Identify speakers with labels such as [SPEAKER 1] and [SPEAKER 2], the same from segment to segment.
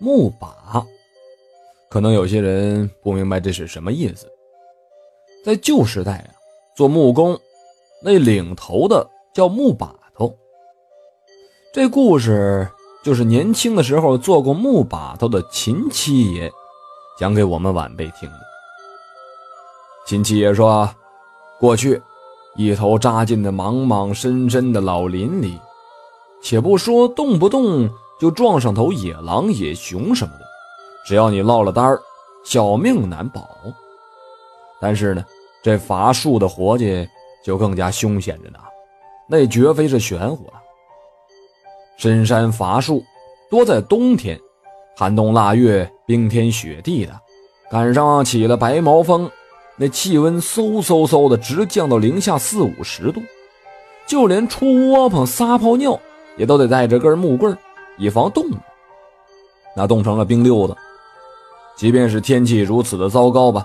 [SPEAKER 1] 木把。可能有些人不明白这是什么意思。在旧时代啊，做木工，那领头的叫木把头。这故事就是年轻的时候做过木把头的秦七爷讲给我们晚辈听的。秦七爷说，过去一头扎进那莽莽深深的老林里，且不说动不动就撞上头野狼、野熊什么的。只要你落了单儿，小命难保。但是呢，这伐树的活计就更加凶险着呢，那绝非是玄乎了。深山伐树多在冬天，寒冬腊月，冰天雪地的，赶上起了白毛风，那气温嗖嗖嗖的直降到零下四五十度，就连出窝棚撒泡尿也都得带着根木棍以防冻。那冻成了冰溜子。即便是天气如此的糟糕吧，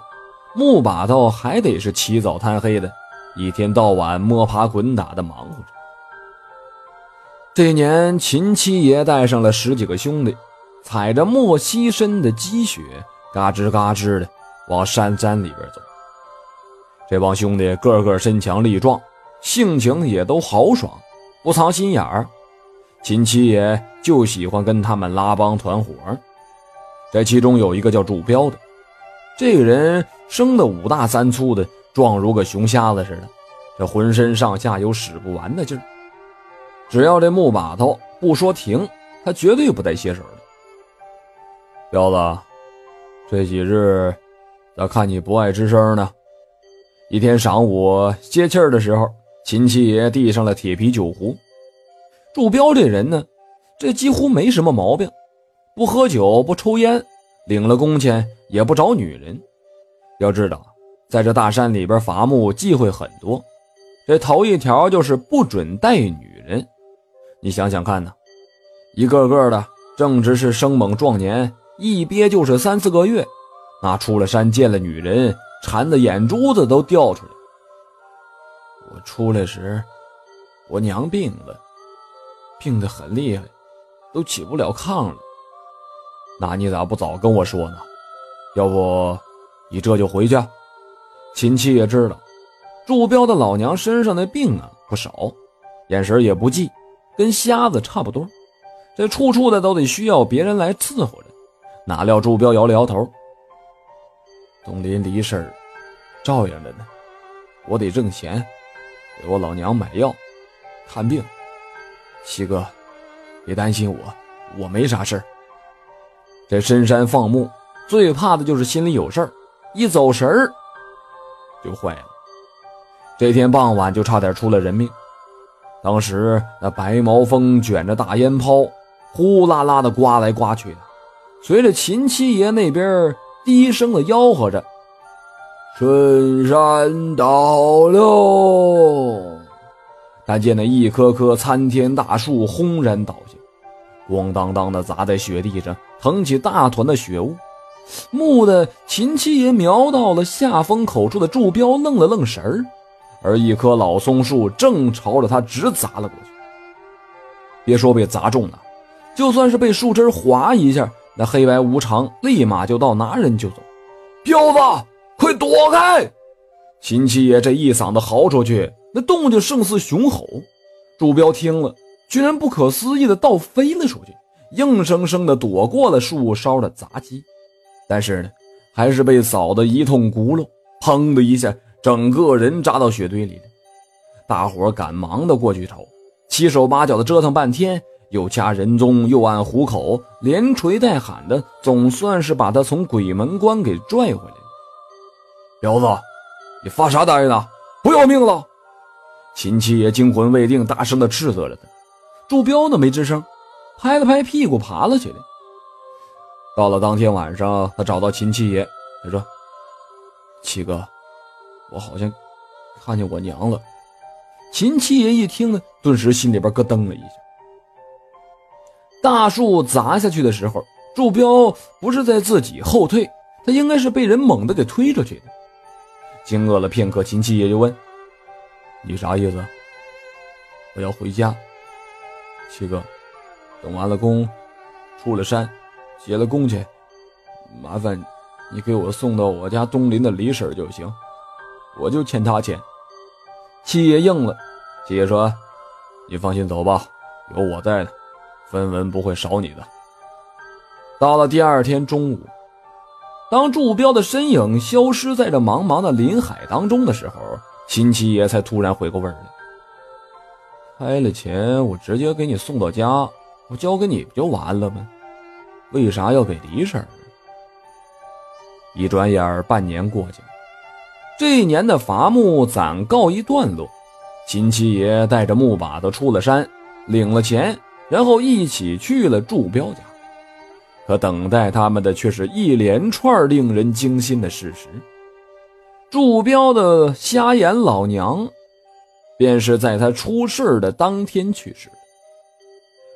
[SPEAKER 1] 木把头还得是起早贪黑的，一天到晚摸爬滚打的忙活着。这年，秦七爷带上了十几个兄弟，踩着莫西深的积雪，嘎吱嘎吱的往山山里边走。这帮兄弟个个身强力壮，性情也都豪爽，不藏心眼儿。秦七爷就喜欢跟他们拉帮团伙。这其中有一个叫祝彪的，这个人生的五大三粗的，壮如个熊瞎子似的，这浑身上下有使不完的劲儿。只要这木把头不说停，他绝对不带歇手的。彪子，这几日咋看你不爱吱声呢？一天晌午歇气儿的时候，秦七爷递上了铁皮酒壶。祝彪这人呢，这几乎没什么毛病。不喝酒，不抽烟，领了工钱也不找女人。要知道，在这大山里边伐木忌讳很多，这头一条就是不准带女人。你想想看呢，一个个的正值是生猛壮年，一憋就是三四个月，那出了山见了女人，馋的眼珠子都掉出来。我出来时，我娘病了，病得很厉害，都起不了炕了。那你咋不早跟我说呢？要不你这就回去。秦七也知道，祝彪的老娘身上的病啊不少，眼神也不济，跟瞎子差不多，这处处的都得需要别人来伺候着。哪料祝彪摇了摇头：“东林离事照应着呢，我得挣钱，给我老娘买药、看病。七哥，别担心我，我没啥事儿。”这深山放牧，最怕的就是心里有事儿，一走神儿就坏了。这天傍晚就差点出了人命。当时那白毛风卷着大烟泡，呼啦啦的刮来刮去的，随着秦七爷那边低声的吆喝着：“顺山倒了！”但见那一棵棵参天大树轰然倒下。咣当当的砸在雪地上，腾起大团的雪雾。木的秦七爷瞄到了下风口处的柱彪，愣了愣神儿，而一棵老松树正朝着他直砸了过去。别说被砸中了，就算是被树枝划一下，那黑白无常立马就到，拿人就走。彪子，快躲开！秦七爷这一嗓子嚎出去，那动静胜似熊吼。祝彪听了。居然不可思议的倒飞了出去，硬生生的躲过了树梢的砸击，但是呢，还是被扫的一通轱辘，砰的一下，整个人扎到雪堆里了。大伙赶忙的过去瞅，七手八脚的折腾半天，又掐人中，又按虎口，连锤带喊的，总算是把他从鬼门关给拽回来了。彪子，你发啥呆呢？不要命了！秦七爷惊魂未定，大声的斥责着他。祝彪呢没吱声，拍了拍屁股爬了起来。到了当天晚上，他找到秦七爷，他说：“七哥，我好像看见我娘了。”秦七爷一听呢，顿时心里边咯噔了一下。大树砸下去的时候，祝彪不是在自己后退，他应该是被人猛地给推出去的。惊愕了片刻，秦七爷就问：“你啥意思？我要回家。”七哥，等完了工，出了山，结了工去，麻烦你给我送到我家东邻的李婶就行，我就欠他钱。七爷应了，七爷说：“你放心走吧，有我在呢，分文不会少你的。”到了第二天中午，当祝彪的身影消失在这茫茫的林海当中的时候，秦七爷才突然回过味儿来。开了钱，我直接给你送到家，我交给你不就完了吗？为啥要给李婶？一转眼半年过去了，这一年的伐木暂告一段落。秦七爷带着木把子出了山，领了钱，然后一起去了祝彪家。可等待他们的却是一连串令人惊心的事实：祝彪的瞎眼老娘。便是在他出事的当天去世。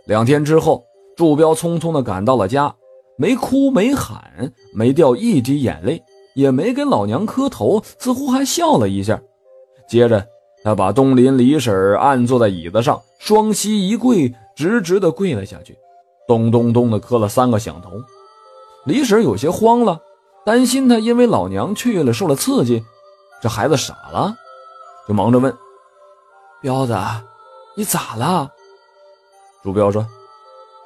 [SPEAKER 1] 两天之后，祝彪匆匆地赶到了家，没哭没喊，没掉一滴眼泪，也没跟老娘磕头，似乎还笑了一下。接着，他把东林李婶按坐在椅子上，双膝一跪，直直地跪了下去，咚咚咚地磕了三个响头。李婶有些慌了，担心他因为老娘去了受了刺激，这孩子傻了，就忙着问。彪子，你咋了？朱彪说：“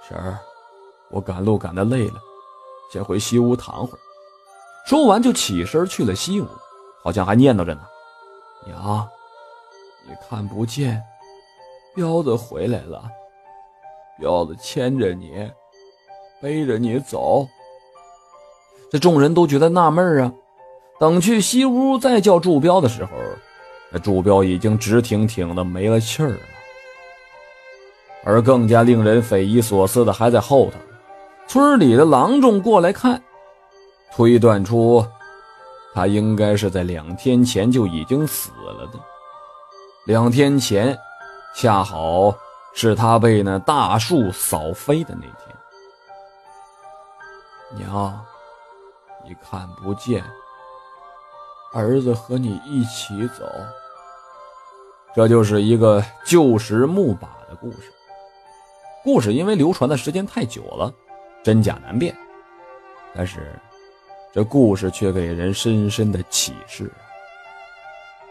[SPEAKER 1] 婶儿，我赶路赶得累了，先回西屋躺会儿。”说完就起身去了西屋，好像还念叨着呢：“娘，你看不见，彪子回来了，彪子牵着你，背着你走。”这众人都觉得纳闷啊。等去西屋再叫祝彪的时候。那祝彪已经直挺挺的没了气儿了，而更加令人匪夷所思的还在后头。村里的郎中过来看，推断出他应该是在两天前就已经死了的。两天前，恰好是他被那大树扫飞的那天。娘，你看不见，儿子和你一起走。这就是一个旧时木把的故事。故事因为流传的时间太久了，真假难辨。但是，这故事却给人深深的启示。